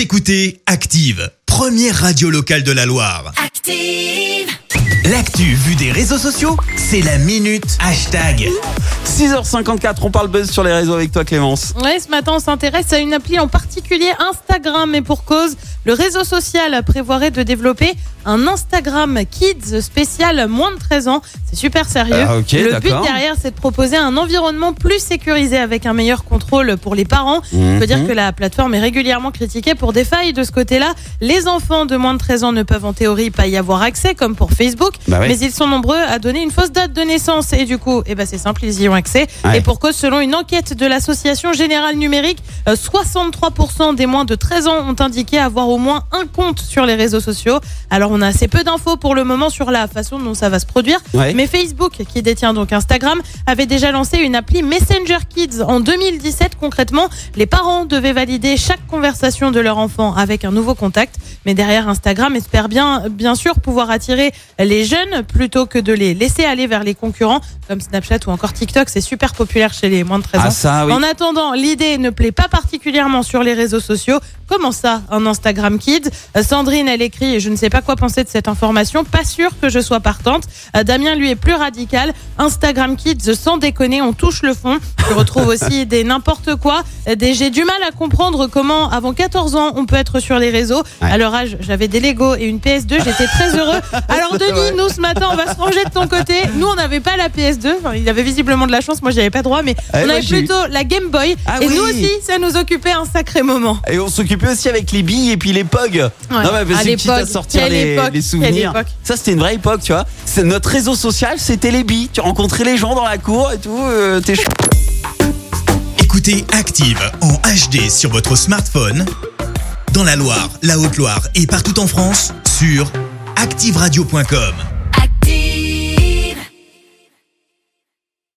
Vous écoutez Active, première radio locale de la Loire. Active. L'actu vue des réseaux sociaux, c'est la minute hashtag. 6h54, on parle buzz sur les réseaux avec toi Clémence. Ouais, ce matin, on s'intéresse à une appli en particulier, Instagram, et pour cause, le réseau social prévoirait de développer un Instagram Kids spécial moins de 13 ans. C'est super sérieux. Ah, ok, le but derrière, c'est de proposer un environnement plus sécurisé avec un meilleur contrôle pour les parents. Il faut dire Mhm. que la plateforme est régulièrement critiquée pour des failles de ce côté-là. Les enfants de moins de 13 ans ne peuvent en théorie pas y avoir accès, comme pour Facebook, Bah mais ils sont nombreux à donner une fausse date de naissance. Et du coup, eh ben, c'est simple, ils y ont accès. Ouais. Et pour cause, selon une enquête de l'Association Générale Numérique, euh, 63% des moins de 13 ans ont indiqué avoir au moins un compte sur les réseaux sociaux. Alors, on a assez peu d'infos pour le moment sur la façon dont ça va se produire. Ouais. Mais Facebook, qui détient donc Instagram, avait déjà lancé une appli Messenger Kids en 2017. Concrètement, les parents devaient valider chaque conversation de leur enfant avec un nouveau contact. Mais derrière, Instagram espère bien, bien sûr pouvoir attirer les jeunes plutôt que de les laisser aller vers les concurrents comme Snapchat ou encore TikTok. C'est super populaire chez les moins de 13 ans. Ah ça oui. En attendant, l'idée ne plaît pas particulièrement sur les réseaux sociaux. Comment ça, un Instagram Kids Euh, Sandrine, elle écrit, et je ne sais pas quoi penser de cette information, pas sûr que je sois partante. Euh, Damien, lui, est plus radical. Instagram Kids, sans déconner, on touche le fond. Je retrouve aussi des n'importe quoi. Euh, Des j'ai du mal à comprendre comment, avant 14 ans, on peut être sur les réseaux. Ouais. À leur âge, j'avais des Lego et une PS2, j'étais très heureux. Alors Denis, nous ce matin, on va se ranger de ton côté. Nous, on n'avait pas la PS2. Enfin, il avait visiblement de la chance, moi, j'y avais pas droit, mais Ah, on moi, avait eu. plutôt la Game Boy. Ah et oui. nous aussi, ça nous occupait un sacré moment. Et on s'occupait aussi avec les billes et puis les pogs. Non, mais À parce que quitte à l'époque, sortir quelle les, souvenirs. Ça, c'était une vraie époque, tu vois. Notre réseau social, c'était les billes. Tu rencontrais les gens dans la cour et tout. euh, T'es chou- Écoutez Active en HD sur votre smartphone, dans la Loire, la Haute-Loire et partout en France, sur activeradio.com.